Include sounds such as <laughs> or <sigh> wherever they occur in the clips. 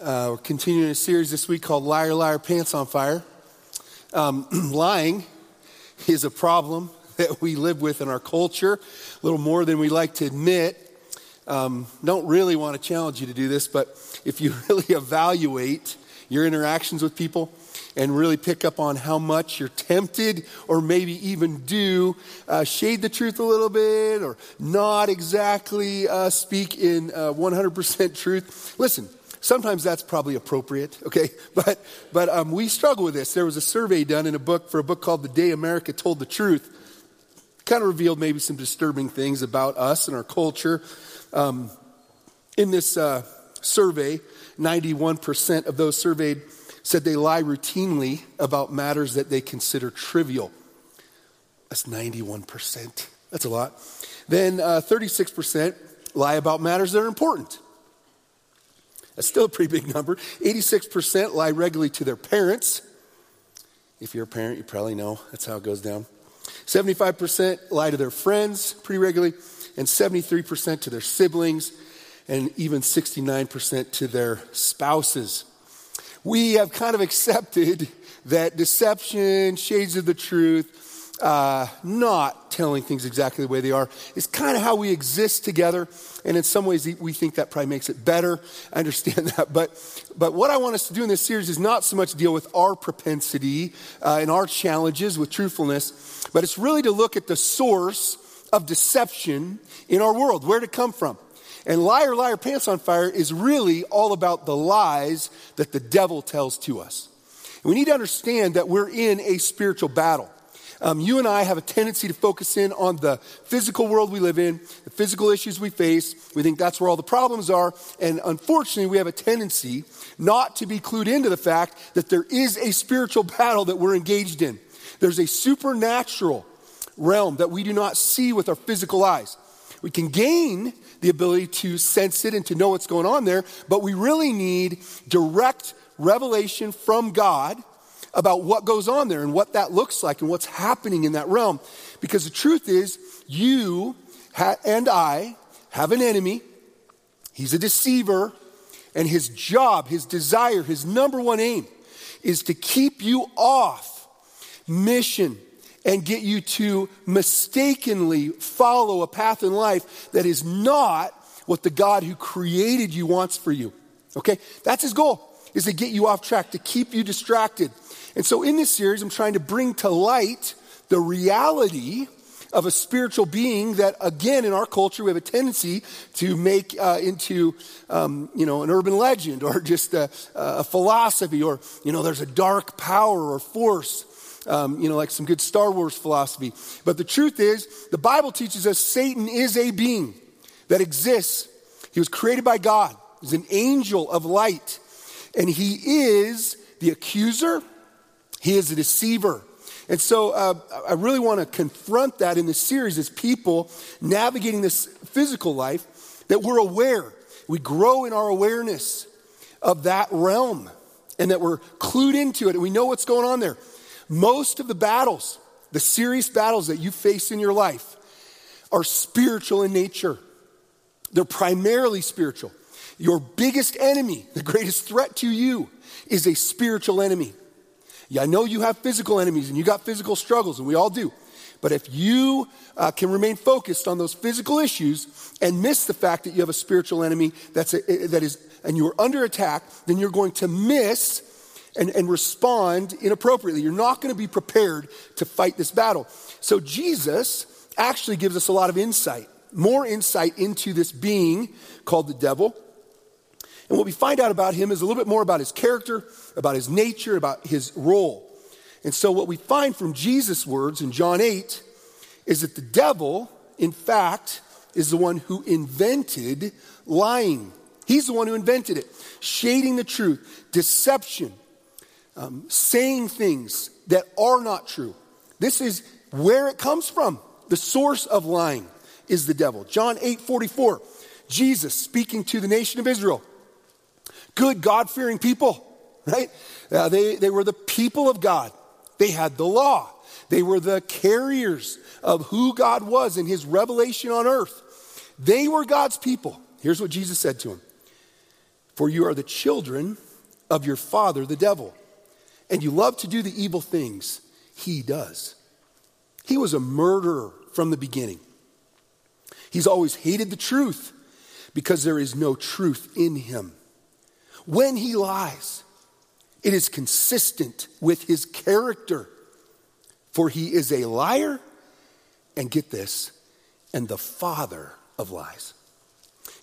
Uh, we're continuing a series this week called Liar, Liar, Pants on Fire. Um, <clears throat> lying is a problem <laughs> that we live with in our culture, a little more than we like to admit. Um, don't really want to challenge you to do this, but if you <laughs> really evaluate your interactions with people and really pick up on how much you're tempted or maybe even do uh, shade the truth a little bit or not exactly uh, speak in uh, 100% truth, listen, Sometimes that's probably appropriate, <laughs> okay? But, but um, we struggle with this. There was a survey done in a book for a book called The Day America Told the Truth. Kind of revealed maybe some disturbing things about us and our culture. Um, in this uh, survey, 91% of those surveyed said they lie routinely about matters that they consider trivial. That's 91%. That's a lot. Then uh, 36% lie about matters that are important. That's still a pretty big number. 86% lie regularly to their parents. If you're a parent, you probably know that's how it goes down. 75% lie to their friends pretty regularly, and 73% to their siblings, and even 69% to their spouses. We have kind of accepted that deception, shades of the truth, uh, not telling things exactly the way they are is kind of how we exist together. And in some ways, we think that probably makes it better. I understand <laughs> that. But, but what I want us to do in this series is not so much deal with our propensity uh, and our challenges with truthfulness, but it's really to look at the source of deception in our world, where to come from. And Liar, Liar, Pants on Fire is really all about the lies that the devil tells to us. We need to understand that we're in a spiritual battle. Um, you and I have a tendency to focus in on the physical world we live in, the physical issues we face. We think that's where all the problems are. And unfortunately, we have a tendency not to be clued into the fact that there is a spiritual battle that we're engaged in. There's a supernatural realm that we do not see with our physical eyes. We can gain the ability to sense it and to know what's going on there, but we really need direct revelation from God about what goes on there and what that looks like and what's happening in that realm. Because the truth is, you ha- and I have an enemy. He's a deceiver. And his job, his desire, his number one aim is to keep you off mission and get you to mistakenly follow a path in life that is not what the God who created you wants for you. Okay? That's his goal, is to get you off track, to keep you distracted. And so in this series, I'm trying to bring to light the reality of a spiritual being that, again, in our culture, we have a tendency to make uh, into, um, you know, an urban legend or <laughs> just a, a, philosophy or, you know, there's a dark power or force, um, you know, like some good Star Wars philosophy. But the truth is, the Bible teaches us Satan is a being that exists. He was created by God. He's an angel of light. And he is the accuser he is a deceiver. And so uh, I really want to confront that in this series as people navigating this physical life, that we're aware. We grow in our awareness of that realm and that we're clued into it and we know what's going on there. Most of the battles, the serious battles that you face in your life, are spiritual in nature. They're primarily spiritual. Your biggest enemy, the greatest threat to you, is a spiritual enemy. Yeah, I know you have physical enemies and you got physical struggles, and we all do. But if you uh, can remain focused on those physical issues and miss the fact that you have a spiritual enemy that's a, that is, and you're under attack, then you're going to miss and, and respond inappropriately. You're not going to be prepared to fight this battle. So Jesus actually gives us a lot of insight, more insight into this being called the devil and what we find out about him is a little bit more about his character, about his nature, about his role. And so, what we find from Jesus' words in John 8 is that the devil, in fact, is the one who invented lying. He's the one who invented it, shading the truth, deception, um, saying things that are not true. This is where it comes from. The source of lying is the devil. John 8 44, Jesus speaking to the nation of Israel good, God fearing people, right? Uh, they, they were the people of God. They had the law. They were the carriers of who God was and his revelation on earth. They were God's people. Here's what Jesus said to him For you are the children of your father, the devil, and you love to do the evil things he does. He was a murderer from the beginning. He's always hated the truth because there is no truth in him. When he lies, it is consistent with his character, for he is a liar, and get this, and the father of lies.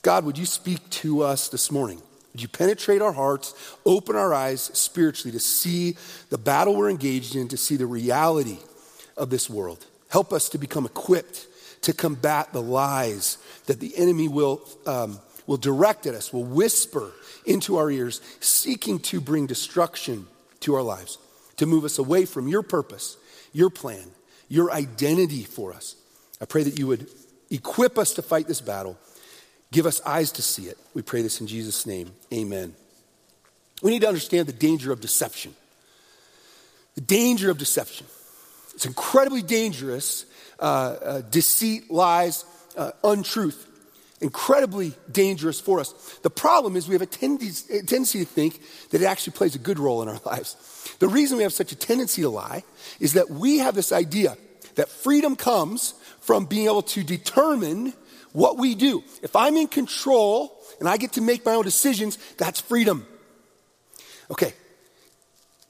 God, would you speak to us this morning? Would you penetrate our hearts, open our eyes spiritually to see the battle we're engaged in, to see the reality of this world? Help us to become equipped to combat the lies that the enemy will, um, will direct at us, will whisper into our ears, seeking to bring destruction to our lives, to move us away from your purpose, your plan, your identity for us. I pray that you would equip us to fight this battle Give us eyes to see it. We pray this in Jesus' name. Amen. We need to understand the danger of deception. The danger of deception. It's incredibly dangerous. Uh, uh, deceit, lies, uh, untruth. Incredibly dangerous for us. The problem is we have a tendency, a tendency to think that it actually plays a good role in our lives. The reason we have such a tendency to lie is that we have this idea that freedom comes from being able to determine what we do. If I'm in control and I get to make my own decisions, that's freedom. Okay.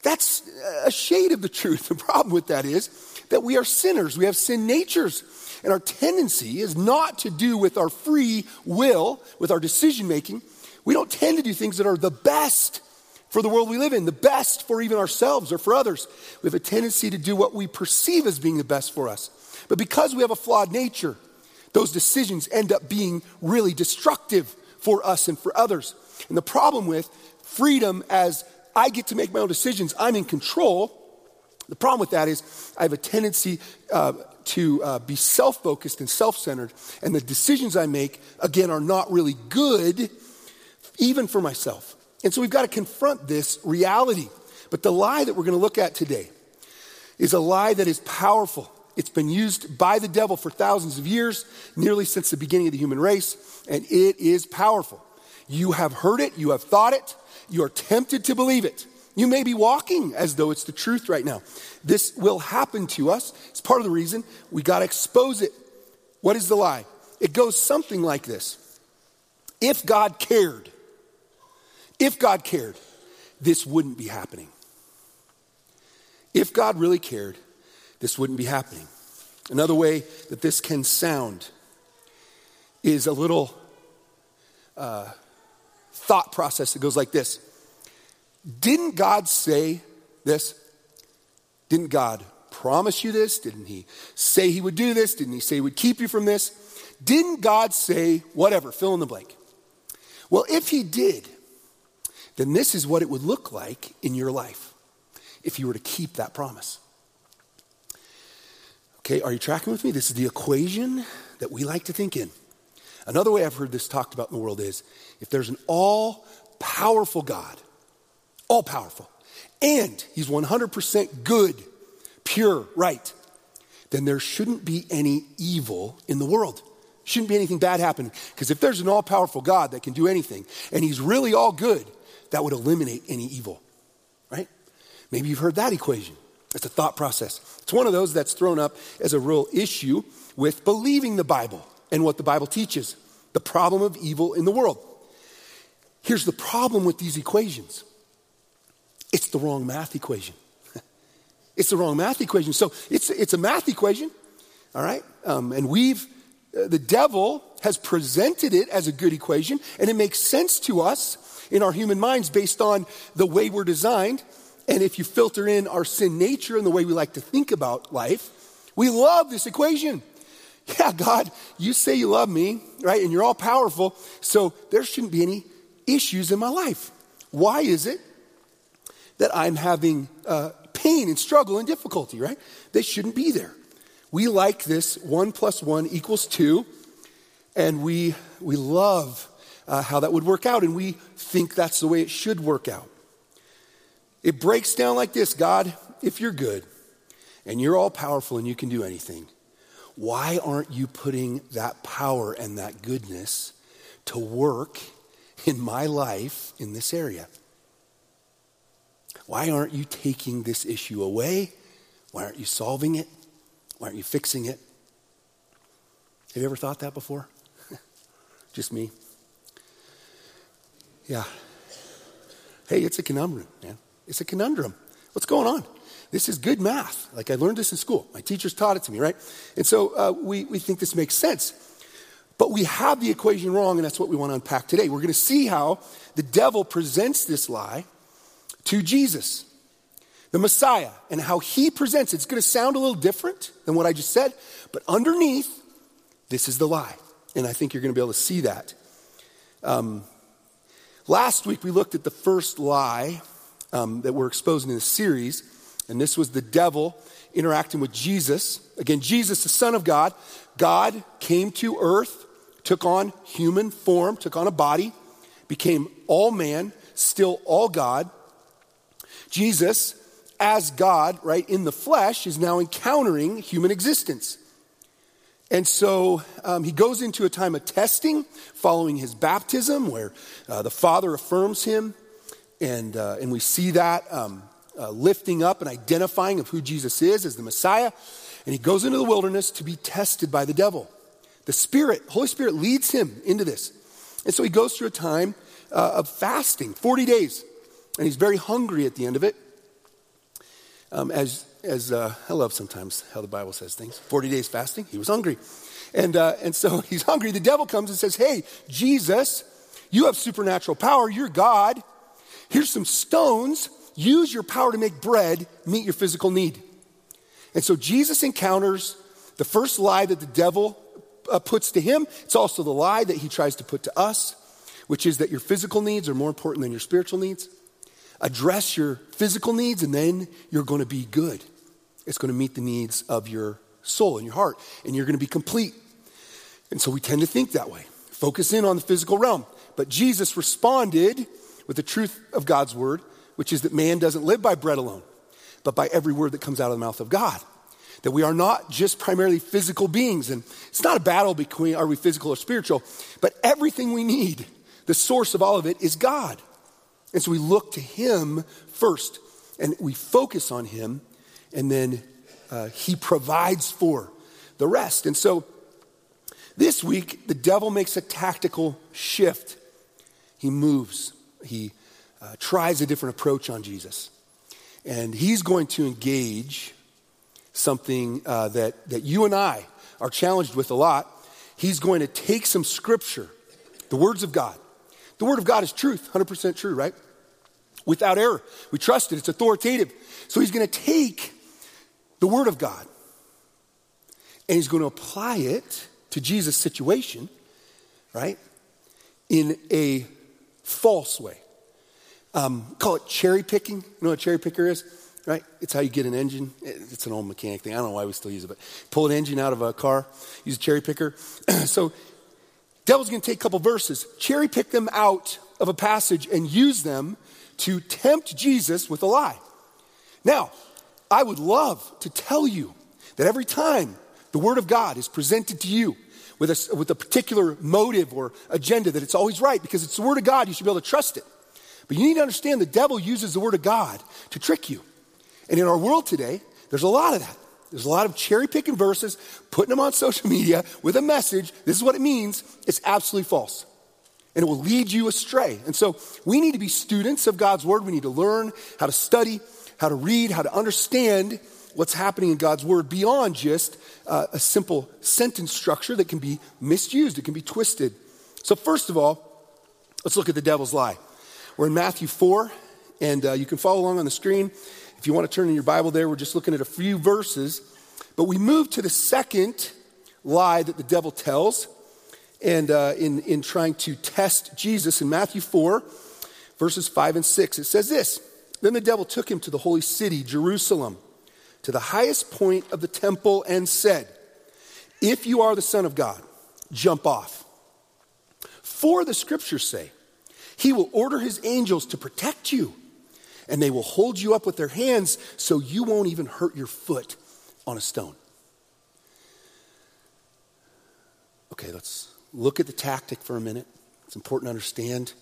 That's a shade of the truth. <laughs> The problem with that is that we are sinners. We have sin natures. And our tendency is not to do with our free will, with our decision making. We don't tend to do things that are the best for the world we live in, the best for even ourselves or for others. We have a tendency to do what we perceive as being the best for us. But because we have a flawed nature, those decisions end up being really destructive for us and for others. And the problem with freedom as I get to make my own decisions, I'm in control. The problem with that is I have a tendency uh, to uh, be self focused and self centered, and the decisions I make, again, are not really good, even for myself. And so we've got to confront this reality. But the lie that we're going to look at today is a lie that is powerful. It's been used by the devil for thousands of years, nearly since the beginning of the human race, and it is powerful. You have heard it, you have thought it, you are tempted to believe it. You may be walking as though it's the truth right now. This will happen to us. It's part of the reason we got to expose it. What is the lie? It goes something like this If God cared, if God cared, this wouldn't be happening. If God really cared, this wouldn't be happening. Another way that this can sound is a little uh, thought process that goes like this Didn't God say this? Didn't God promise you this? Didn't He say He would do this? Didn't He say He would keep you from this? Didn't God say whatever? Fill in the blank. Well, if He did, then this is what it would look like in your life if you were to keep that promise. Okay, are you tracking with me? This is the equation that we like to think in. Another way I've heard this talked about in the world is if there's an all powerful God, all powerful, and he's 100% good, pure, right, then there shouldn't be any evil in the world. Shouldn't be anything bad happening. Because if there's an all powerful God that can do anything, and he's really all good, that would eliminate any evil, right? Maybe you've heard that equation. It's a thought process. It's one of those that's thrown up as a real issue with believing the Bible and what the Bible teaches the problem of evil in the world. Here's the problem with these equations it's the wrong math equation. <laughs> it's the wrong math equation. So it's, it's a math equation, all right? Um, and we've, uh, the devil has presented it as a good equation, and it makes sense to us in our human minds based on the way we're designed. And if you filter in our sin nature and the way we like to think about life, we love this equation. <laughs> Yeah, God, you say you love me, right? And you're all powerful, so there shouldn't be any issues in my life. Why is it that I'm having uh, pain and struggle and difficulty, right? They shouldn't be there. We like this one plus one equals two, and we, we love uh, how that would work out, and we think that's the way it should work out. It breaks down like this God, if you're good and you're all powerful and you can do anything, why aren't you putting that power and that goodness to work in my life in this area? Why aren't you taking this issue away? Why aren't you solving it? Why aren't you fixing it? Have you ever thought that before? <laughs> Just me? Yeah. Hey, it's a conundrum, man. It's a conundrum. What's going on? This is good math. Like I learned this in school. My teachers taught it to me, right? And so uh, we, we think this makes sense. But we have the equation wrong, and that's what we want to unpack today. We're going to see how the devil presents this lie to Jesus, the Messiah, and how he presents it. It's going to sound a little different than what I just said, but underneath, this is the lie. And I think you're going to be able to see that. Um, last week, we looked at the first lie um, that we're exposing in this series, and this was the devil interacting with Jesus. Again, Jesus, the Son of God, God came to earth, took on human form, took on a body, became all man, still all God. Jesus, as God, right, in the flesh, is now encountering human existence. And so um, he goes into a time of testing following his baptism, where uh, the Father affirms him, and, uh, and we see that um, uh, lifting up and identifying of who Jesus is as the Messiah. And he goes into the wilderness to be tested by the devil. The Spirit, Holy Spirit leads him into this. And so he goes through a time uh, of fasting, 40 days. And he's very hungry at the end of it. Um, as as uh, I love sometimes how the Bible says things. 40 days fasting, he was hungry. And, uh, and so <laughs> he's hungry. The devil comes and says, Hey, Jesus, you have supernatural power. You're God. Here's some stones. Use your power to make bread meet your physical need. And so Jesus encounters the first lie that the devil uh, puts to him. It's also the lie that he tries to put to us, which is that your physical needs are more important than your spiritual needs. Address your physical needs, and then you're going to be good. It's going to meet the needs of your soul and your heart, and you're going to be complete. And so we tend to think that way. Focus in on the physical realm. But Jesus responded with the truth of God's word, which is that man doesn't live by bread alone, but by every word that comes out of the mouth of God. That we are not just primarily physical beings. And it's not a battle between are we physical or spiritual, but everything we need, the source of all of it is God. And so we look to Him first, and we focus on Him, and then uh, He provides for the rest. And so this week, the devil makes a tactical shift. He moves, he uh, tries a different approach on Jesus. And he's going to engage something uh, that, that you and I are challenged with a lot. He's going to take some scripture, the words of God. The word of God is truth, 100% true, right? Without error. We trust it, it's authoritative. So he's going to take the word of God and he's going to apply it to Jesus' situation, right? In a false way. Um, call it cherry picking. You know what a cherry picker is? Right? It's how you get an engine. It's an old mechanic thing. I don't know why we still use it, but pull an engine out of a car, use a cherry picker. <clears throat> so, devil's going to take a couple verses, cherry pick them out of a passage, and use them to tempt Jesus with a lie. Now, I would love to tell you that every time the Word of God is presented to you with a, with a particular motive or agenda, that it's always right because it's the Word of God, you should be able to trust it. But you need to understand the devil uses the Word of God to trick you. And in our world today, there's a lot of that. There's a lot of cherry picking verses, putting them on <laughs> social media with a message. This is what it means. It's absolutely false. And it will lead you astray. And so we need to be students of God's Word. We need to learn how to study, how to read, how to understand what's happening in God's Word beyond just uh, a simple sentence structure that can be misused, it can be twisted. So, first of all, let's look at the devil's lie. We're in Matthew 4, and uh, you can follow along on the screen. If you want to turn in your Bible there, we're just looking at a few verses. But we move to the second lie that the devil tells, and uh, in, in trying to test Jesus in Matthew 4, verses 5 and 6. It says this Then the devil took him to the holy city, Jerusalem, to the highest point of the temple, and said, If you are the Son of God, jump off. For the scriptures say, he will order his angels to protect you, and they will hold you up with their hands so you won't even hurt your foot on a stone. Okay, let's look at the tactic for a minute. It's important to understand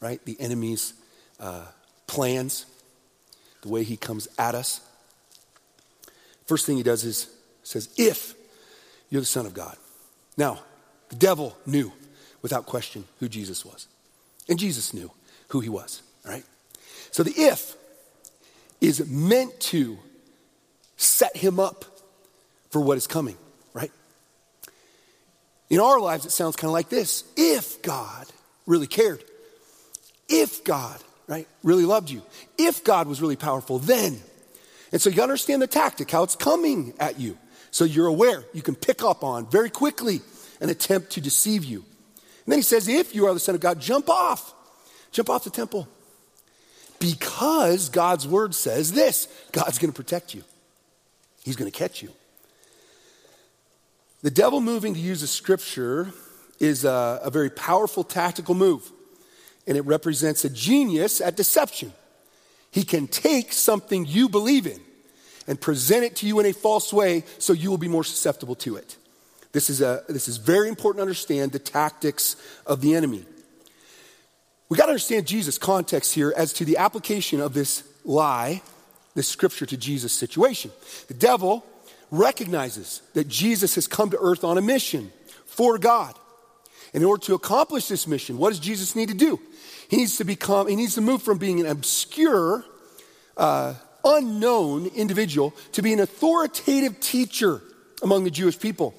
right? The enemy's uh, plans, the way he comes at us. First thing he does is says, if you're the Son of God. Now, the devil knew without question who Jesus was. And Jesus knew who he was, right? So the if is meant to set him up for what is coming? In our lives, it sounds kind of like this if God really cared, if God, right, really loved you, if God was really powerful, then. And so you understand the tactic, how it's coming at you. So you're aware, you can pick up on very quickly an attempt to deceive you. And then he says, if you are the Son of God, jump off. Jump off the temple. Because God's word says this God's going to protect you, He's going to catch you. The devil moving to use a scripture is a, a very powerful tactical move, and it represents a genius at deception. He can take something you believe in and present it to you in a false way so you will be more susceptible to it. This is, a, this is very important to understand the tactics of the enemy. We got to understand Jesus' context here as to the application of this lie, this scripture to Jesus' situation. The devil recognizes that Jesus has come to earth on a mission for God. And in order to accomplish this mission, what does Jesus need to do? He needs to become, he needs to move from being an obscure, uh, unknown individual to be an authoritative teacher among the Jewish people.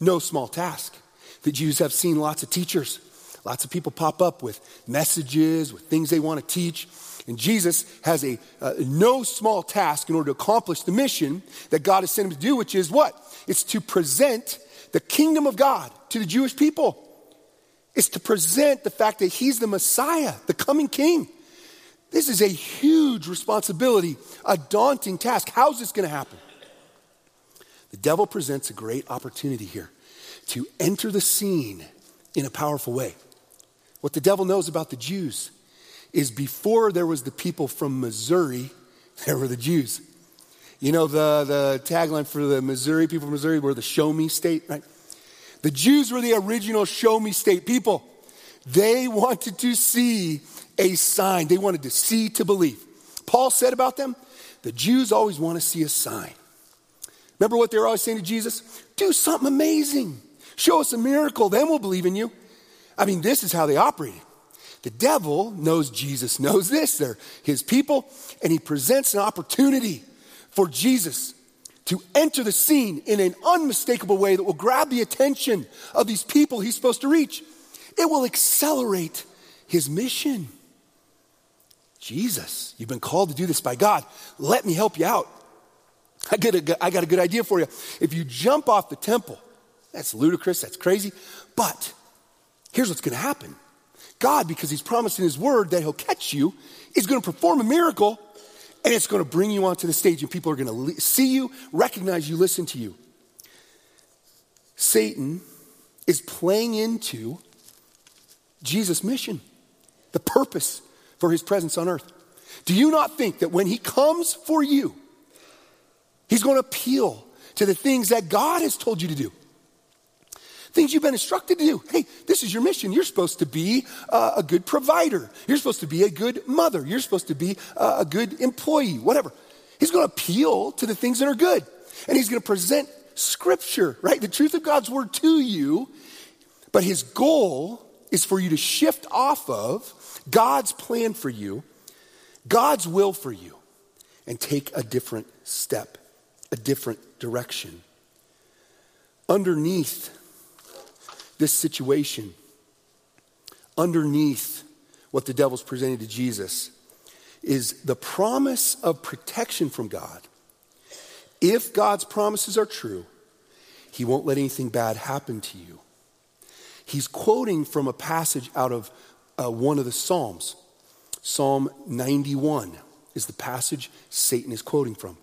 No small task. The Jews have seen lots of teachers. Lots of people pop up with messages, with things they want to teach. And Jesus has a uh, no small task in order to accomplish the mission that God has sent him to do, which is what? It's to present the kingdom of God to the Jewish people. It's to present the fact that he's the Messiah, the coming king. This is a huge responsibility, a daunting task. How's this going to happen? The devil presents a great opportunity here to enter the scene in a powerful way. What the devil knows about the Jews is before there was the people from Missouri, <laughs> there were the Jews. You know, the, the tagline for the Missouri, people from Missouri were the show me state, right? The Jews were the original show me state people. They wanted to see a sign, they wanted to see to believe. Paul said about them, the Jews always want to see a sign. Remember what they were always saying to Jesus? Do something amazing. Show us a miracle, then we'll believe in you. I mean, this is how they operated. The devil knows Jesus knows this. They're his people, and he presents an opportunity for Jesus to enter the scene in an unmistakable way that will grab the attention of these people he's supposed to reach. It will accelerate his mission. Jesus, you've been called to do this by God. Let me help you out. I, get a, I got a good idea for you. If you jump off the temple, that's ludicrous, that's crazy, but here's what's going to happen God, because He's promised in His Word that He'll catch you, is going to perform a miracle and it's going to bring you onto the stage and people are going to see you, recognize you, listen to you. Satan is playing into Jesus' mission, the purpose for his presence on earth. Do you not think that when he comes for you, he's going to appeal to the things that God has told you to do? Things you've been instructed to do. Hey, this is your mission. You're supposed to be uh, a good provider. You're supposed to be a good mother. You're supposed to be uh, a good employee, whatever. He's going to appeal to the things that are good. And he's going to present scripture, right? The truth of God's word to you. But his goal is for you to shift off of God's plan for you, God's will for you, and take a different step, a different direction. Underneath this situation, underneath what the devil's presenting to Jesus, is the promise of protection from God. If God's promises are true, he won't let anything bad happen to you. He's quoting from a passage out of uh, one of the Psalms. Psalm 91 is the passage Satan is quoting from.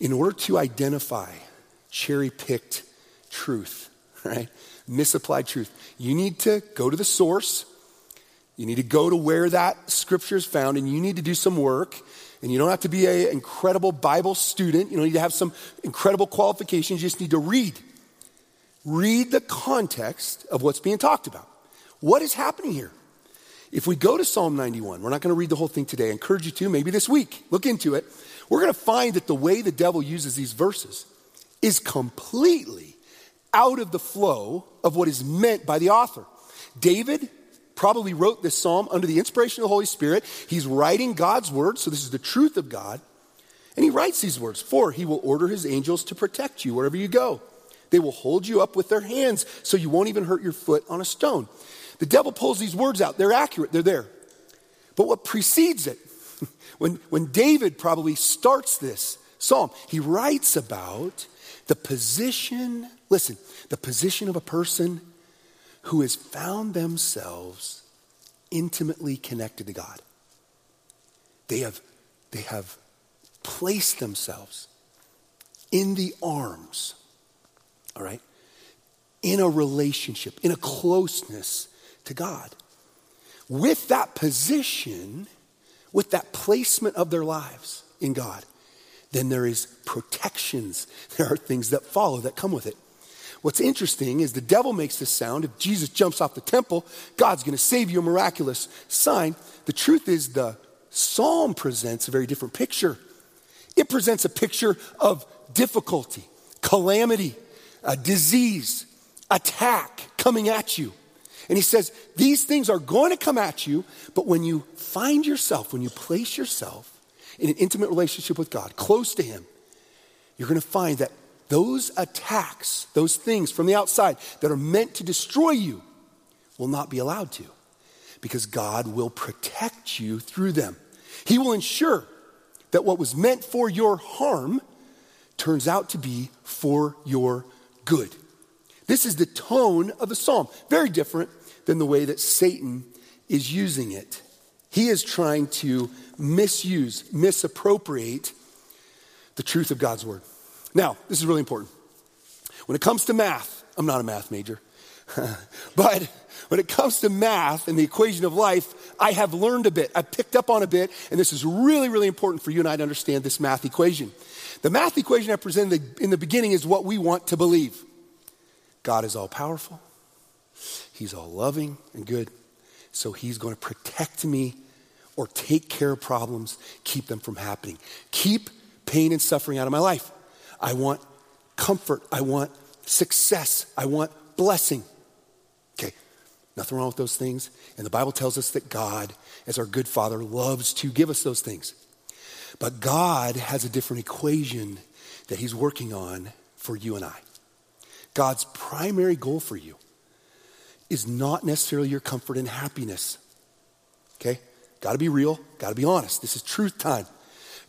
In order to identify cherry picked truth, <laughs> right? Misapplied truth. You need to go to the source. You need to go to where that scripture is found, and you need to do some work. And you don't have to be an incredible Bible student. You don't need to have some incredible qualifications. You just need to read. Read the context of what's being talked about. What is happening here? If we go to Psalm 91, we're not going to read the whole thing today. I encourage you to, maybe this week, look into it. We're going to find that the way the devil uses these verses is completely out of the flow of what is meant by the author. David probably wrote this psalm under the inspiration of the Holy Spirit. He's writing God's word, so this is the truth of God. And he writes these words For he will order his angels to protect you wherever you go. They will hold you up with their hands so you won't even hurt your foot on a stone. The devil pulls these words out. They're accurate, they're there. But what precedes it, <laughs> when, when David probably starts this psalm, he writes about the position, listen, the position of a person who has found themselves intimately connected to God. They have, they have placed themselves in the arms, all right, in a relationship, in a closeness to God. With that position, with that placement of their lives in God, then there is protections. <laughs> There are things that follow that come with it. What's interesting is the devil makes this sound. If Jesus jumps off the temple, God's going to save you a miraculous sign. The truth is, the psalm presents a very different picture. It presents a picture of difficulty, calamity, a disease, attack coming at you. And he says, These things are going to come at you, but when you find yourself, when you place yourself in an intimate relationship with God, close to Him, you're going to find that those attacks, those things from the outside that are meant to destroy you, will not be allowed to because God will protect you through them. He will ensure that what was meant for your harm turns out to be for your good. This is the tone of the psalm, very different than the way that Satan is using it. He is trying to misuse, misappropriate the truth of God's word. Now, this is really important. When it comes to math, I'm not a math major, <laughs> but when it comes to math and the equation of life, I have learned a bit. I've picked up on a bit, and this is really, really important for you and I to understand this math equation. The math equation I presented in the beginning is what we want to believe God is all powerful, He's all loving and good, so He's going to protect me or take care of problems, keep them from happening, keep pain and suffering out of my life. I want comfort. I want success. I want blessing. Okay, nothing wrong with those things. And the Bible tells us that God, as our good Father, loves to give us those things. But God has a different equation that He's working on for you and I. God's primary goal for you is not necessarily your comfort and happiness. Okay? Got to be real, got to be honest. This is truth time.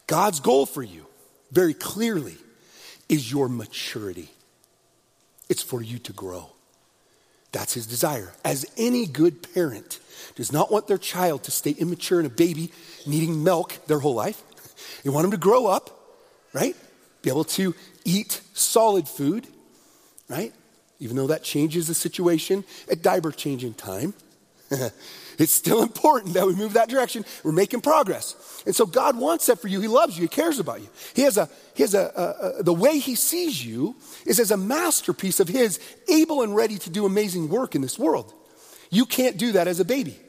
God's goal for you, very clearly, is your maturity. It's for you to grow. That's his desire. As any good parent does not want their child to stay immature and a baby needing milk their whole life, they want them to grow up, right? Be able to eat solid food, right? Even though that changes the situation at diaper changing time. <laughs> It's still important that we move that direction. We're making progress. And so God wants that for you. He loves you. He cares about you. He has a, he has a, a, a, the way he sees you is as a masterpiece of his, able and ready to do amazing work in this world. You can't do that as a baby.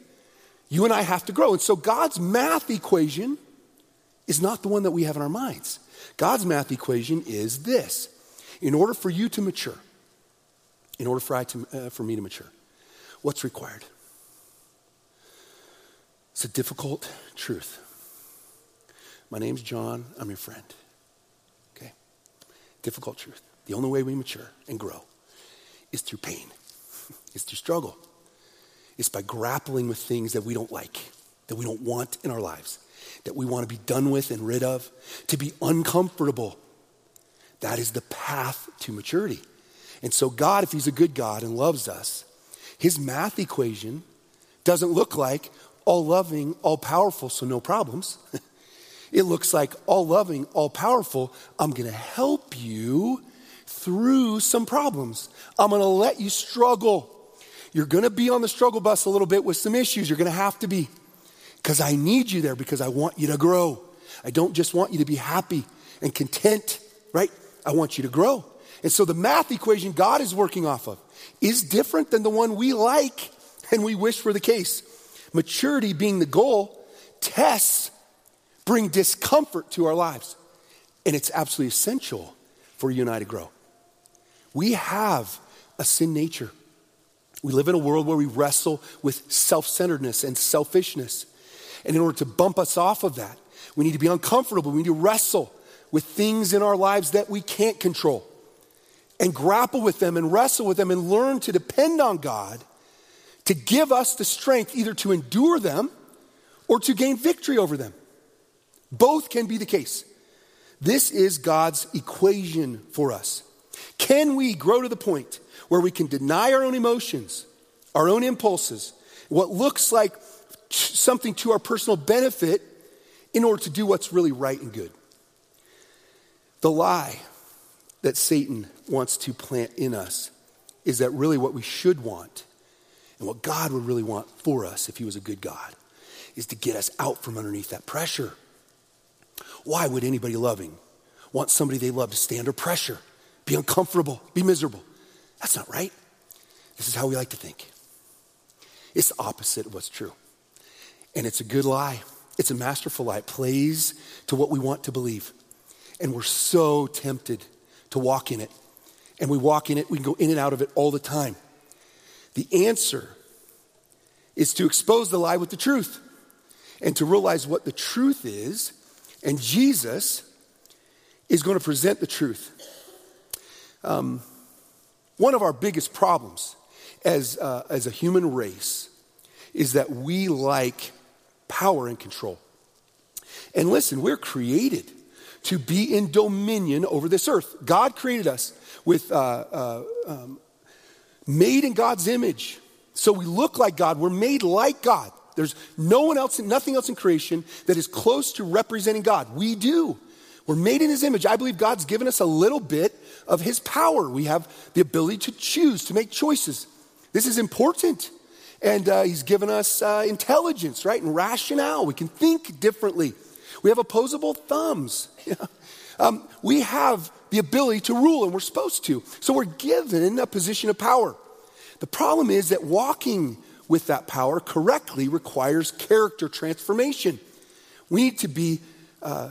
You and I have to grow. And so God's math equation is not the one that we have in our minds. God's math equation is this. In order for you to mature, in order for, I to, uh, for me to mature, what's required? It's a difficult truth. My name's John. I'm your friend. Okay? Difficult truth. The only way we mature and grow is through pain, <laughs> it's through struggle. It's by grappling with things that we don't like, that we don't want in our lives, that we want to be done with and rid of, to be uncomfortable. That is the path to maturity. And so, God, if He's a good God and loves us, His math equation doesn't look like, all loving, all powerful, so no problems. <laughs> it looks like all loving, all powerful, I'm going to help you through some problems. I'm going to let you struggle. You're going to be on the struggle bus a little bit with some issues. You're going to have to be because I need you there because I want you to grow. I don't just want you to be happy and content, right? I want you to grow. And so the math equation God is working off of is different than the one we like and we wish for the case. Maturity being the goal, tests bring discomfort to our lives. And it's absolutely essential for you and I to grow. We have a sin nature. We live in a world where we wrestle with self centeredness and selfishness. And in order to bump us off of that, we need to be uncomfortable. We need to wrestle with things in our lives that we can't control and grapple with them and wrestle with them and learn to depend on God to give us the strength either to endure them or to gain victory over them. Both can be the case. This is God's equation for us. Can we grow to the point where we can deny our own emotions, our own impulses, what looks like something to our personal benefit in order to do what's really right and good? The lie that Satan wants to plant in us is that really what we should want and what God would really want for us if He was a good God is to get us out from underneath that pressure. Why would anybody loving want somebody they love to stay under pressure, be uncomfortable, be miserable? That's not right. This is how we like to think. It's the opposite of what's true. And it's a good lie. It's a masterful lie. It plays to what we want to believe. And we're so tempted to walk in it. And we walk in it, we can go in and out of it all the time. The answer is to expose the lie with the truth and to realize what the truth is. And Jesus is going to present the truth. Um, one of our biggest problems as, uh, as a human race is that we like power and control. And listen, we're created to be in dominion over this earth. God created us with uh, uh, um, made in God's image. So we look like God. We're made like God. There's no one else, nothing else in creation that is close to representing God. We do. We're made in His image. I believe God's given us a little bit of His power. We have the ability to choose, to make choices. This is important. And uh, He's given us uh, intelligence, right? And rationale. We can think differently. We have opposable thumbs. <laughs> um, we have the ability to rule, and we're supposed to. So we're given a position of power. The problem is that walking with that power correctly requires character transformation. We need to be, uh,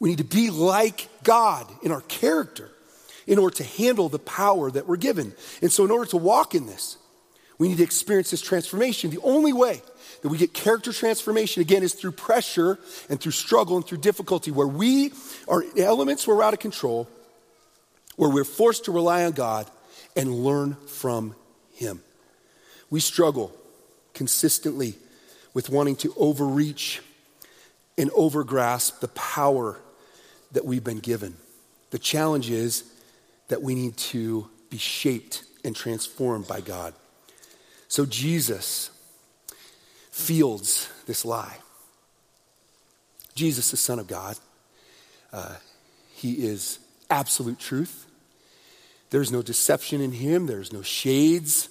we need to be like God in our character in order to handle the power that we're given. And so, in order to walk in this, we need to experience this transformation. The only way that we get character transformation again is through pressure and through struggle and through difficulty, where we are elements where we're out of control, where we're forced to rely on God and learn from Him. We struggle consistently with wanting to overreach and overgrasp the power that we've been given. The challenge is that we need to be shaped and transformed by God. So Jesus fields this lie. Jesus, the Son of God, uh, he is absolute truth. There's no deception in him, there's no shades,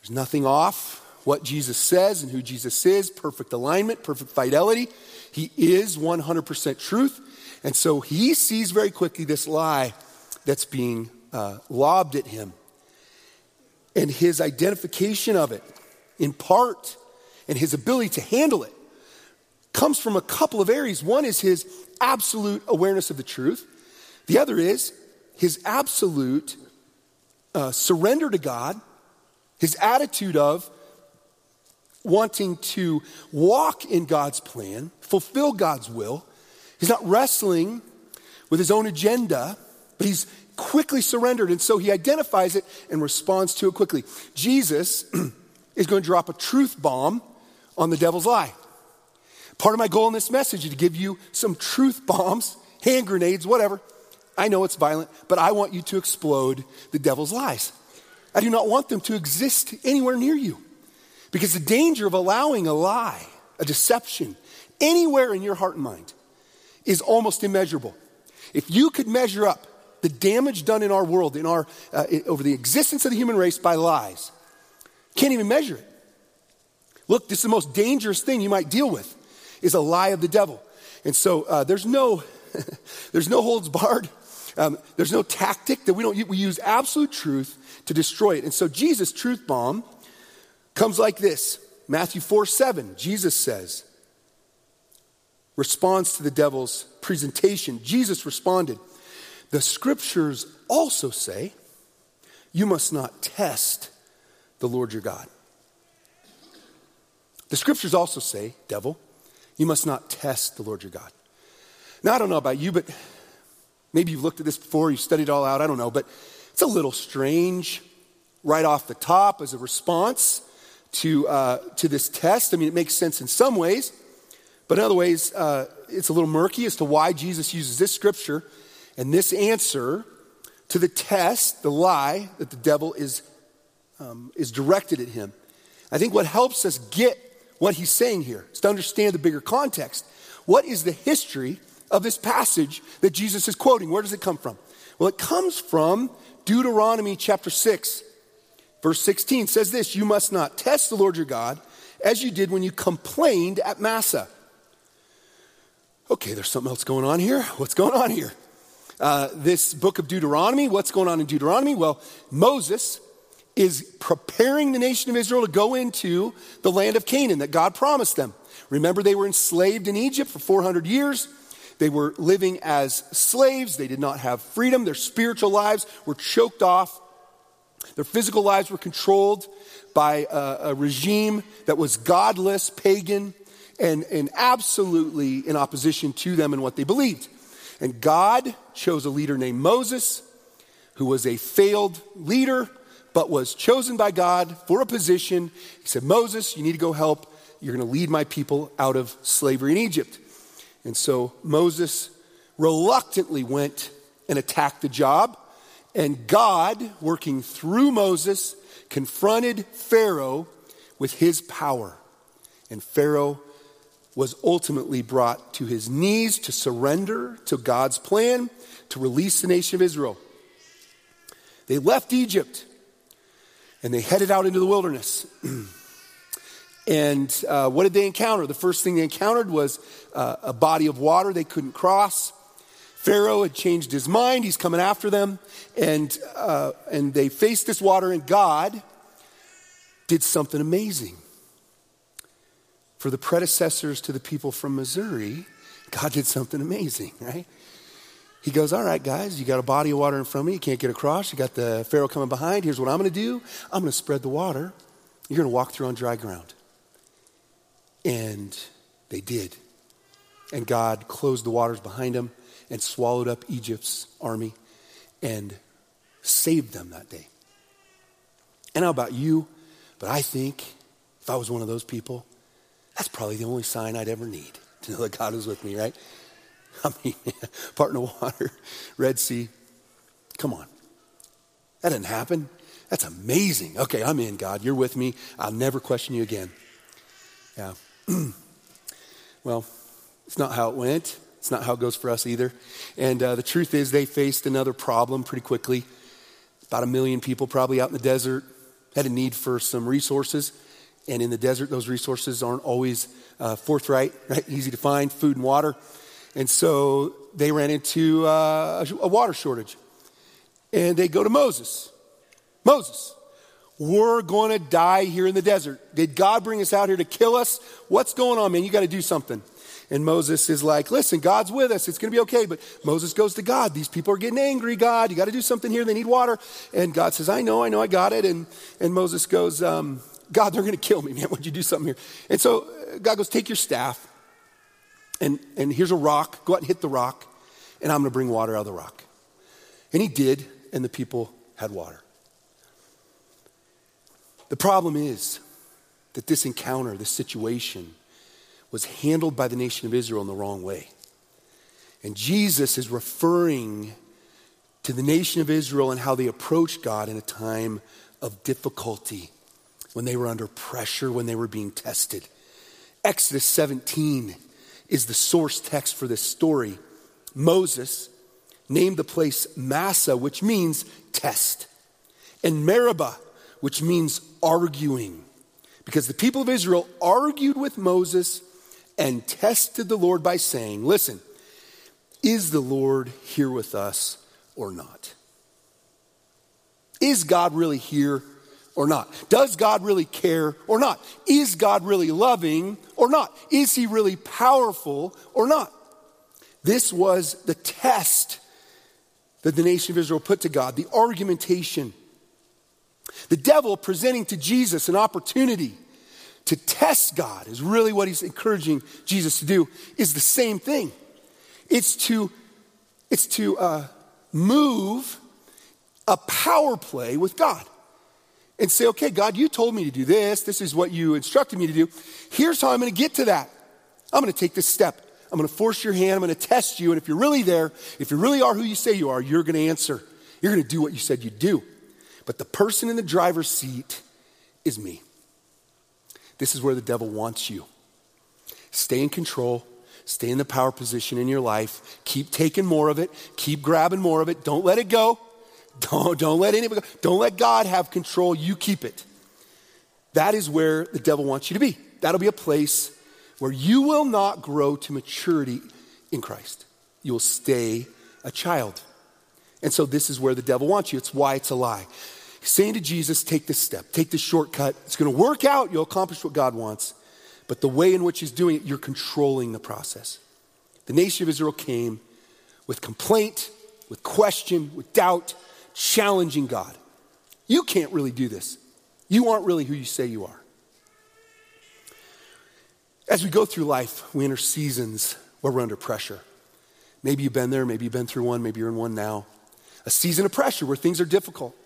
there's nothing off. What Jesus says and who Jesus is, perfect alignment, perfect fidelity. He is 100% truth. And so he sees very quickly this lie that's being uh, lobbed at him. And his identification of it, in part, and his ability to handle it, comes from a couple of areas. One is his absolute awareness of the truth, the other is his absolute uh, surrender to God, his attitude of wanting to walk in God's plan, fulfill God's will. He's not wrestling with his own agenda, but he's quickly surrendered. And so he identifies it and responds to it quickly. Jesus <clears throat> is going to drop a truth bomb on the devil's lie. Part of my goal in this message is to give you some truth bombs, hand grenades, whatever. I know it's violent, but I want you to explode the devil's lies. I do not want them to exist anywhere near you. Because the danger of allowing a lie, a deception, anywhere in your heart and mind is almost immeasurable. If you could measure up the damage done in our world, in our, uh, over the existence of the human race by lies, can't even measure it. Look, this is the most dangerous thing you might deal with is a lie of the devil. And so uh, there's no <laughs> there's no holds barred. Um, there's no tactic that we don't we use absolute truth to destroy it. And so Jesus' truth bomb comes like this. Matthew 4 7, Jesus says, responds to the devil's presentation. Jesus responded, The scriptures also say, You must not test the Lord your God. The scriptures also say, devil, you must not test the Lord your God. Now, I don't know about you, but maybe you've looked at this before, you've studied it all out, I don't know, but it's a little strange right off the top as a response to, uh, to this test. I mean, it makes sense in some ways, but in other ways, uh, it's a little murky as to why Jesus uses this scripture and this answer to the test, the lie that the devil is, um, is directed at him. I think what helps us get what he's saying here is to understand the bigger context. What is the history of this passage that Jesus is quoting? Where does it come from? Well, it comes from Deuteronomy chapter 6, verse 16 says this You must not test the Lord your God as you did when you complained at Massah. Okay, there's something else going on here. What's going on here? Uh, this book of Deuteronomy, what's going on in Deuteronomy? Well, Moses is preparing the nation of Israel to go into the land of Canaan that God promised them. Remember, they were enslaved in Egypt for 400 years. They were living as slaves. They did not have freedom. Their spiritual lives were choked off. Their physical lives were controlled by a, a regime that was godless, pagan, and, and absolutely in opposition to them and what they believed. And God chose a leader named Moses, who was a failed leader but was chosen by God for a position. He said, Moses, you need to go help. You're going to lead my people out of slavery in Egypt. And so Moses reluctantly went and attacked the job. And God, working through Moses, confronted Pharaoh with his power. And Pharaoh was ultimately brought to his knees to surrender to God's plan to release the nation of Israel. They left Egypt and they headed out into the wilderness. <clears throat> and uh, what did they encounter? The first thing they encountered was uh, a body of water they couldn't cross. Pharaoh had changed his mind. He's coming after them. And, uh, and they faced this water, and God did something amazing. For the predecessors to the people from Missouri, God did something amazing, <laughs> right? He goes, All right, guys, you got a body of water in front of me. You can't get across. You got the Pharaoh coming behind. Here's what I'm going to do I'm going to spread the water. You're going to walk through on dry ground. And they did. And God closed the waters behind them and swallowed up Egypt's army and saved them that day. And how about you? But I think if I was one of those people, that's probably the only sign I'd ever need to know that God is with me, right? <laughs> I mean, <laughs> part in the water, <laughs> Red Sea. Come on. That didn't happen. That's amazing. Okay, I'm in, God. You're with me. I'll never question you again. Yeah. <clears throat> well, it's not how it went. It's not how it goes for us either. And uh, the truth is, they faced another problem pretty quickly. About a million people, probably out in the desert, had a need for some resources. And in the desert, those resources aren't always uh, forthright, right? Easy to find food and water. And so they ran into uh, a water shortage. And they go to Moses. Moses, we're going to die here in the desert. Did God bring us out here to kill us? What's going on, man? You got to do something. And Moses is like, listen, God's with us. It's going to be okay. But Moses goes to God. These people are getting angry, God. You got to do something here. They need water. And God says, I know, I know, I got it. And, and Moses goes, um, God, they're going to kill me, man. Would you do something here? And so uh, God goes, take your staff and, and here's a rock. Go out and hit the rock, and I'm going to bring water out of the rock. And he did, and the people had water. The problem is that this encounter, this situation, was handled by the nation of Israel in the wrong way. And Jesus is referring to the nation of Israel and how they approached God in a time of difficulty, when they were under pressure, when they were being tested. Exodus 17 is the source text for this story. Moses named the place Massah, which means test, and Meribah, which means arguing. Because the people of Israel argued with Moses and tested the Lord by saying, Listen, is the Lord here with us or not? Is God really here or not? Does God really care or not? Is God really loving or not? Is he really powerful or not? This was the test that the nation of Israel put to God, the argumentation. The devil presenting to Jesus an opportunity to test God is really what he's encouraging Jesus to do, is the same thing. It's to, it's to uh, move a power play with God and say, okay, God, you told me to do this. This is what you instructed me to do. Here's how I'm going to get to that. I'm going to take this step. I'm going to force your hand. I'm going to test you. And if you're really there, if you really are who you say you are, you're going to answer. You're going to do what you said you'd do. But the person in the driver's seat is me. This is where the devil wants you. Stay in control. Stay in the power position in your life. Keep taking more of it. Keep grabbing more of it. Don't let it go. <laughs> Don't, don't let anybody go. Don't let God have control. You keep it. That is where the devil wants you to be. That'll be a place where you will not grow to maturity in Christ. You will stay a child. And so this is where the devil wants you. It's why it's a lie. He's saying to Jesus, take this step, take this shortcut. It's going to work out. You'll accomplish what God wants. But the way in which he's doing it, you're controlling the process. The nation of Israel came with complaint, with question, with doubt, challenging God. You can't really do this. You aren't really who you say you are. As we go through life, we enter seasons where we're under pressure. Maybe you've been there, maybe you've been through one, maybe you're in one now. A season of pressure where things are difficult.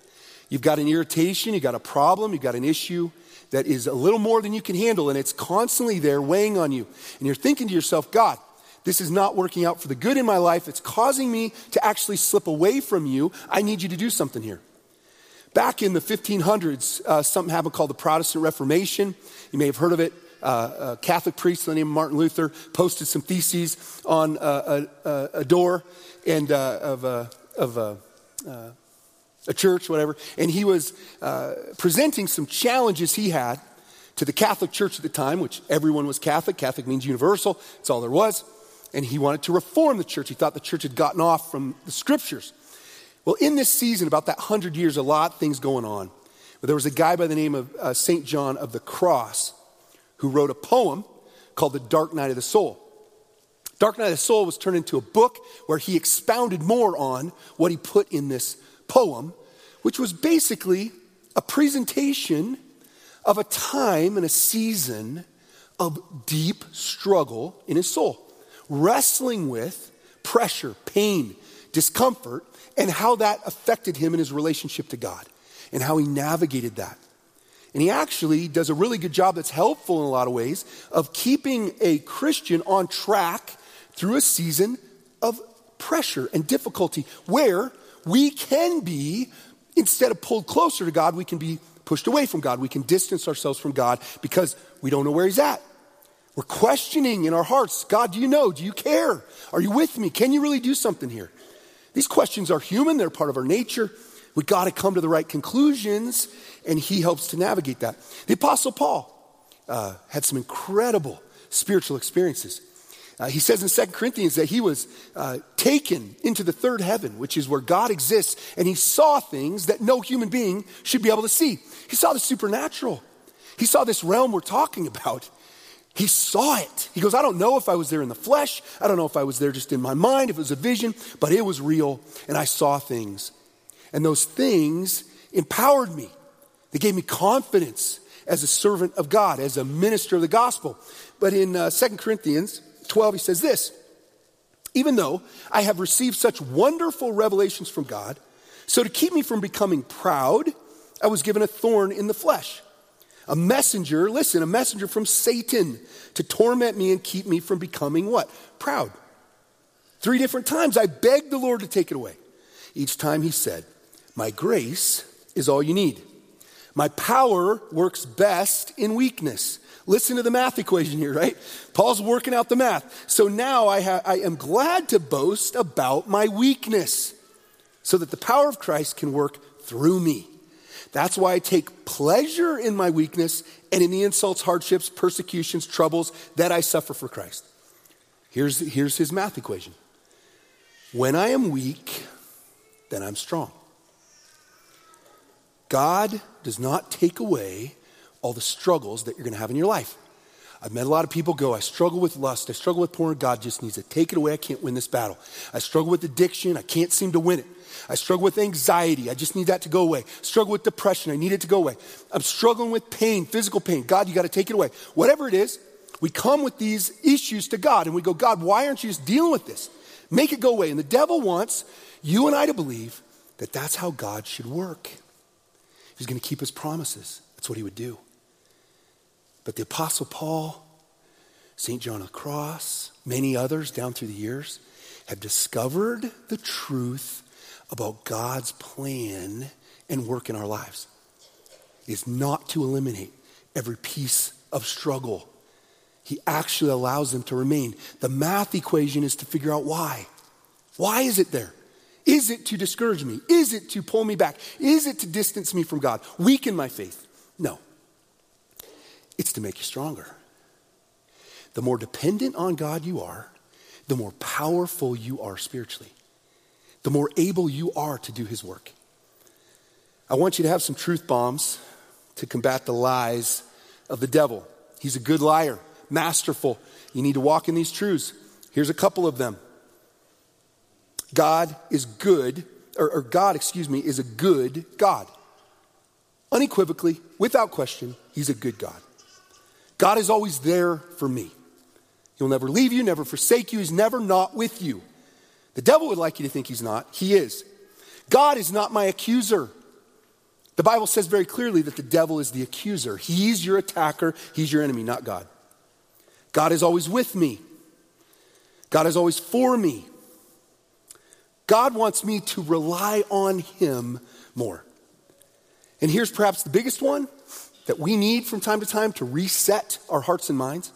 You've got an irritation, you've got a problem, you've got an issue that is a little more than you can handle, and it's constantly there weighing on you. And you're thinking to yourself, God, this is not working out for the good in my life. It's causing me to actually slip away from you. I need you to do something here. Back in the 1500s, uh, something happened called the Protestant Reformation. You may have heard of it uh, a Catholic priest by the name of Martin Luther posted some theses on a, a, a door and uh, of, a, of a, uh, a, church, whatever, and he was uh, presenting some challenges he had to the Catholic Church at the time, which everyone was Catholic. Catholic means universal. That's all there was. And he wanted to reform the church. He thought the church had gotten off from the scriptures. Well, in this season, about that hundred years, a lot of things going on. But there was a guy by the name of uh, St. John of the Cross who wrote a poem called The Dark Night of the Soul. Dark Night of the Soul was turned into a book where he expounded more on what he put in this poem, which was basically a presentation of a time and a season of deep struggle in his soul, wrestling with pressure, pain, discomfort, and how that affected him in his relationship to God and how he navigated that. And he actually does a really good job that's helpful in a lot of ways of keeping a Christian on track through a season of pressure and difficulty where we can be, instead of pulled closer to God, we can be pushed away from God. We can distance ourselves from God because we don't know where He's at. We're questioning in our hearts God, do you know? Do you care? Are you with me? Can you really do something here? These questions are human, they're part of our nature. We got to come to the right conclusions, and he helps to navigate that. The Apostle Paul uh, had some incredible spiritual experiences. Uh, he says in 2 Corinthians that he was uh, taken into the third heaven, which is where God exists, and he saw things that no human being should be able to see. He saw the supernatural, he saw this realm we're talking about. He saw it. He goes, I don't know if I was there in the flesh. I don't know if I was there just in my mind, if it was a vision, but it was real, and I saw things. And those things empowered me. They gave me confidence as a servant of God, as a minister of the gospel. But in uh, 2 Corinthians 12, he says this Even though I have received such wonderful revelations from God, so to keep me from becoming proud, I was given a thorn in the flesh. A messenger, listen, a messenger from Satan to torment me and keep me from becoming what? Proud. Three different times I begged the Lord to take it away. Each time he said, my grace is all you need. My power works best in weakness. Listen to the math equation here, right? Paul's working out the math. So now I, ha- I am glad to boast about my weakness so that the power of Christ can work through me. That's why I take pleasure in my weakness and in the insults, hardships, persecutions, troubles that I suffer for Christ. Here's, here's his math equation. When I am weak, then I'm strong. God does not take away all the struggles that you're going to have in your life. I've met a lot of people go, I struggle with lust, I struggle with porn, God just needs to take it away, I can't win this battle. I struggle with addiction, I can't seem to win it. I struggle with anxiety, I just need that to go away. Struggle with depression, I need it to go away. I'm struggling with pain, physical pain. God, you got to take it away. Whatever it is, we come with these issues to God and we go, God, why aren't you just dealing with this? Make it go away. And the devil wants you and I to believe that that's how God should work. He's going to keep his promises. That's what he would do. But the Apostle Paul, St. John of the Cross, many others down through the years have discovered the truth about God's plan and work in our lives. is not to eliminate every piece of struggle. He actually allows them to remain. The math equation is to figure out why. Why is it there? Is it to discourage me? Is it to pull me back? Is it to distance me from God? Weaken my faith? No. It's to make you stronger. The more dependent on God you are, the more powerful you are spiritually, the more able you are to do His work. I want you to have some truth bombs to combat the lies of the devil. He's a good liar, masterful. You need to walk in these truths. Here's a couple of them God is good, or, or God, excuse me, is a good God. Unequivocally, without question, He's a good God. God is always there for me. He'll never leave you, never forsake you. He's never not with you. The devil would like you to think he's not. He is. God is not my accuser. The Bible says very clearly that the devil is the accuser. He's your attacker, he's your enemy, not God. God is always with me. God is always for me. God wants me to rely on him more. And here's perhaps the biggest one that we need from time to time to reset our hearts and minds,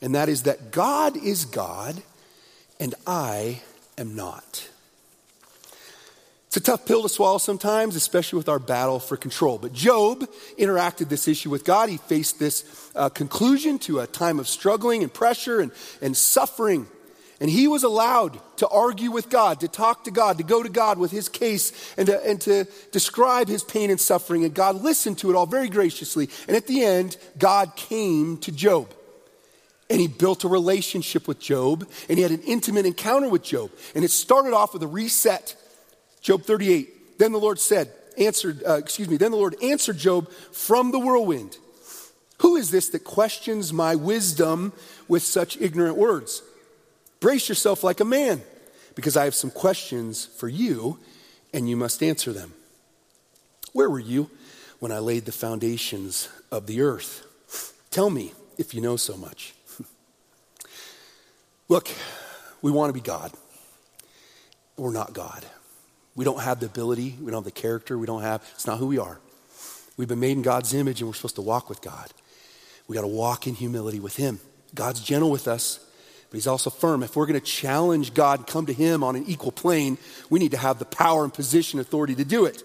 and that is that God is God and I am not. It's a tough pill to swallow sometimes, especially with our battle for control. But Job interacted this issue with God. He faced this uh, conclusion to a time of struggling and pressure and, and suffering. And he was allowed to argue with God, to talk to God, to go to God with his case, and to, and to describe his pain and suffering. And God listened to it all very graciously. And at the end, God came to Job. And he built a relationship with Job, and he had an intimate encounter with Job. And it started off with a reset. Job 38. Then the Lord said, answered, uh, excuse me, then the Lord answered Job from the whirlwind. Who is this that questions my wisdom with such ignorant words? Brace yourself like a man, because I have some questions for you, and you must answer them. Where were you when I laid the foundations of the earth? Tell me if you know so much. <laughs> Look, we want to be God. We're not God. We don't have the ability, we don't have the character, we don't have, it's not who we are. We've been made in God's image and we're supposed to walk with God. We got to walk in humility with Him. God's gentle with us, but he's also firm. If we're going to challenge God, come to him on an equal plane, we need to have the power and position, authority to do it.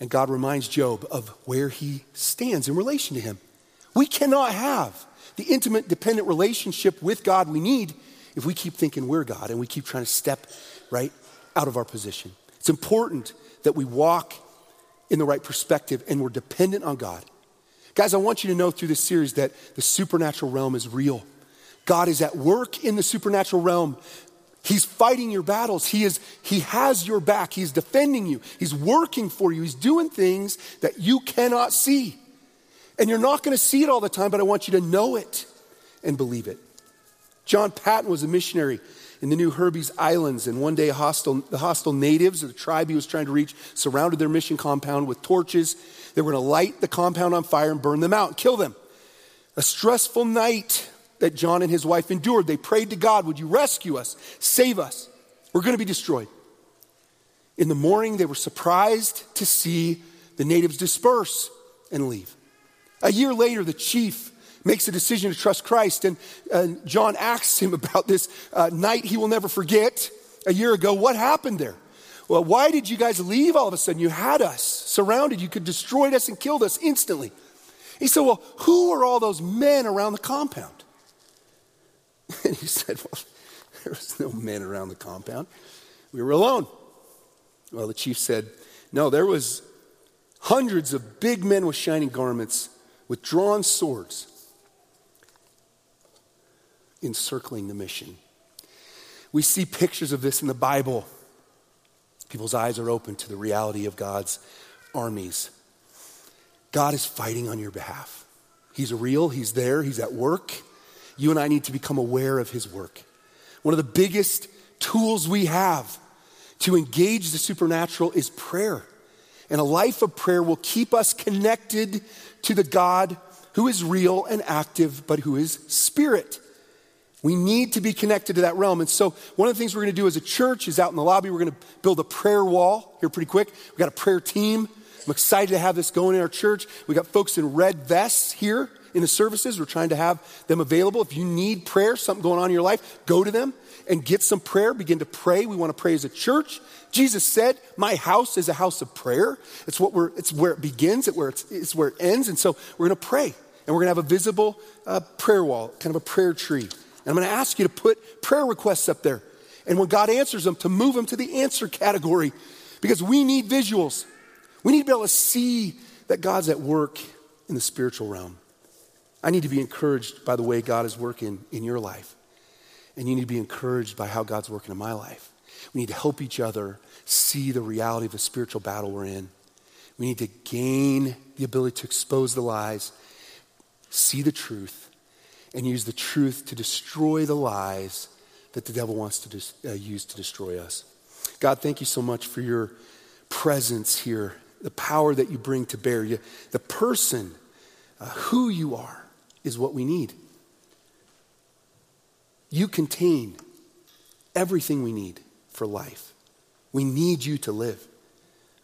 And God reminds Job of where he stands in relation to him. We cannot have the intimate, dependent relationship with God we need if we keep thinking we're God and we keep trying to step right out of our position. It's important that we walk in the right perspective and we're dependent on God. Guys, I want you to know through this series that the supernatural realm is real. God is at work in the supernatural realm. He's fighting your battles. He, is, he has your back. He's defending you. He's working for you. He's doing things that you cannot see. And you're not going to see it all the time, but I want you to know it and believe it. John Paton was a missionary in the New Hebrides Islands, and one day hostile, the hostile natives of the tribe he was trying to reach surrounded their mission compound with torches. They were going to light the compound on fire and burn them out and kill them. A stressful night that John and his wife endured. They prayed to God, Would you rescue us? Save us. We're going to be destroyed. In the morning, they were surprised to see the natives disperse and leave. A year later, the chief makes a decision to trust Christ, and, and John asks him <laughs> about this uh, night he will never forget a year ago. What happened there? Well, why did you guys leave all of a sudden? You had us surrounded, you could destroy us and killed us instantly. He said, Well, who are all those men around the compound? <laughs> And he said, Well, <laughs> there was no men around the compound. We were alone. Well, the chief said, No, there was hundreds of big men with shining garments, with drawn swords, encircling the mission. We see pictures of this in the Bible. People's eyes are open to the reality of God's armies. God is fighting on your behalf. He's real, He's there, He's at work. You and I need to become aware of His work. One of the biggest tools we have to engage the supernatural is prayer. And a life of prayer will keep us connected to the God who is real and active, but who is spirit. We need to be connected to that realm. And so, one of the things we're going to do as a church is out in the lobby, we're going to build a prayer wall here pretty quick. We've got a prayer team. I'm excited to have this going in our church. We've got folks in red vests here in the services. We're trying to have them available. If you need prayer, something going on in your life, go to them and get some prayer. Begin to pray. We want to pray as a church. Jesus said, My house is a house of prayer. It's, what we're, it's where it begins, it's where, it's, it's where it ends. And so we're going to pray. And we're going to have a visible uh, prayer wall, kind of a prayer tree. And I'm going to ask you to put prayer requests up there. And when God answers them, to move them to the answer category because we need visuals. We need to be able to see that God's at work in the spiritual realm. I need to be encouraged by the way God is working in your life. And you need to be encouraged by how God's working in my life. We need to help each other see the reality of the spiritual battle we're in. We need to gain the ability to expose the lies, see the truth, and use the truth to destroy the lies that the devil wants to dis- uh, use to destroy us. God, thank you so much for your presence here, the power that you bring to bear. You, the person, uh, who you are, is what we need. You contain everything we need for life. We need you to live.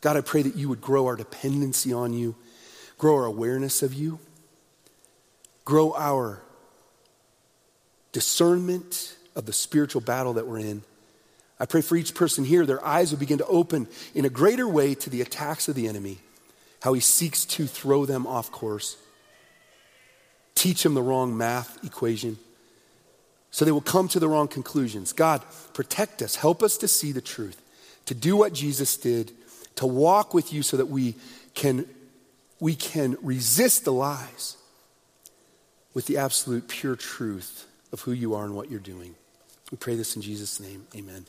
God, I pray that you would grow our dependency on you, grow our awareness of you, grow our discernment of the spiritual battle that we're in. I pray for each person here, their eyes will begin to open in a greater way to the attacks of the enemy, how he seeks to throw them off course, teach them the wrong math equation so they will come to the wrong conclusions. God, protect us. Help us to see the truth, to do what Jesus did, to walk with you so that we can, we can resist the lies with the absolute pure truth of who you are and what you're doing. We pray this in Jesus' name. Amen.